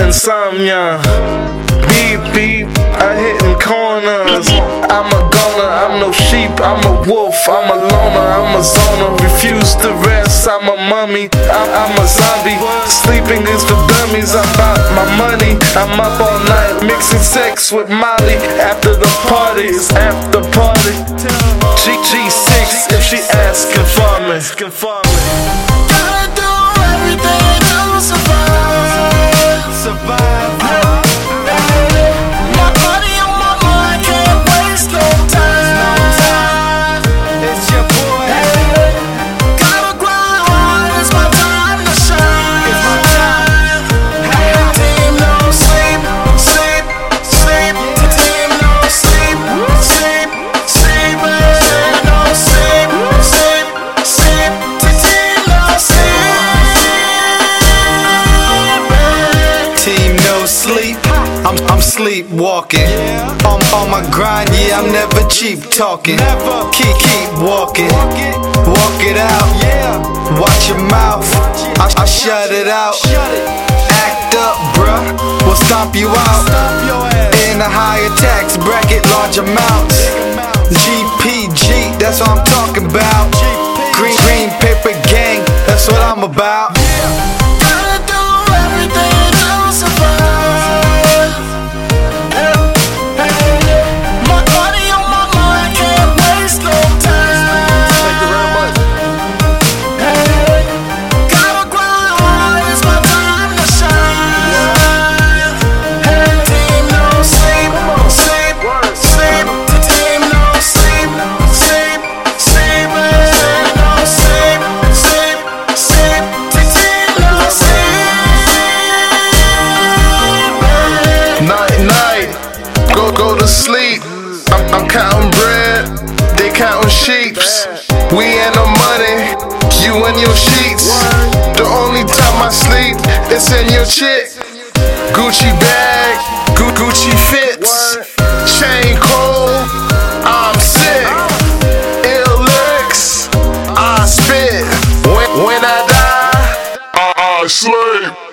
insomnia. Beep beep, I hitting corners. I'm a goner, I'm no sheep, I'm a wolf, I'm a loner, I'm a zoner. Refuse to rest, I'm a mummy, I'm, I'm a zombie. Sleeping is for dummies, I'm about my money. I'm up all night, mixing sex with Molly. After the party, it's after party. G G6 if she asking for me. Survive. Sleep. I'm I'm sleepwalking. On on my grind, yeah, I'm never cheap talking. Keep keep walking. Walk it out. Watch your mouth. I, I shut it out. Act up, bruh. We'll stomp you out. In a higher tax bracket, large amounts. GPG, that's what I'm talking about. Green green paper gang, that's what I'm about. Counting sheeps. We ain't no money, you in your sheets. The only time I sleep, it's in your chick. Gucci bag, Gu- Gucci fits. Chain cold, I'm sick. Ill lyrics, I spit. When, when I die, I, I sleep.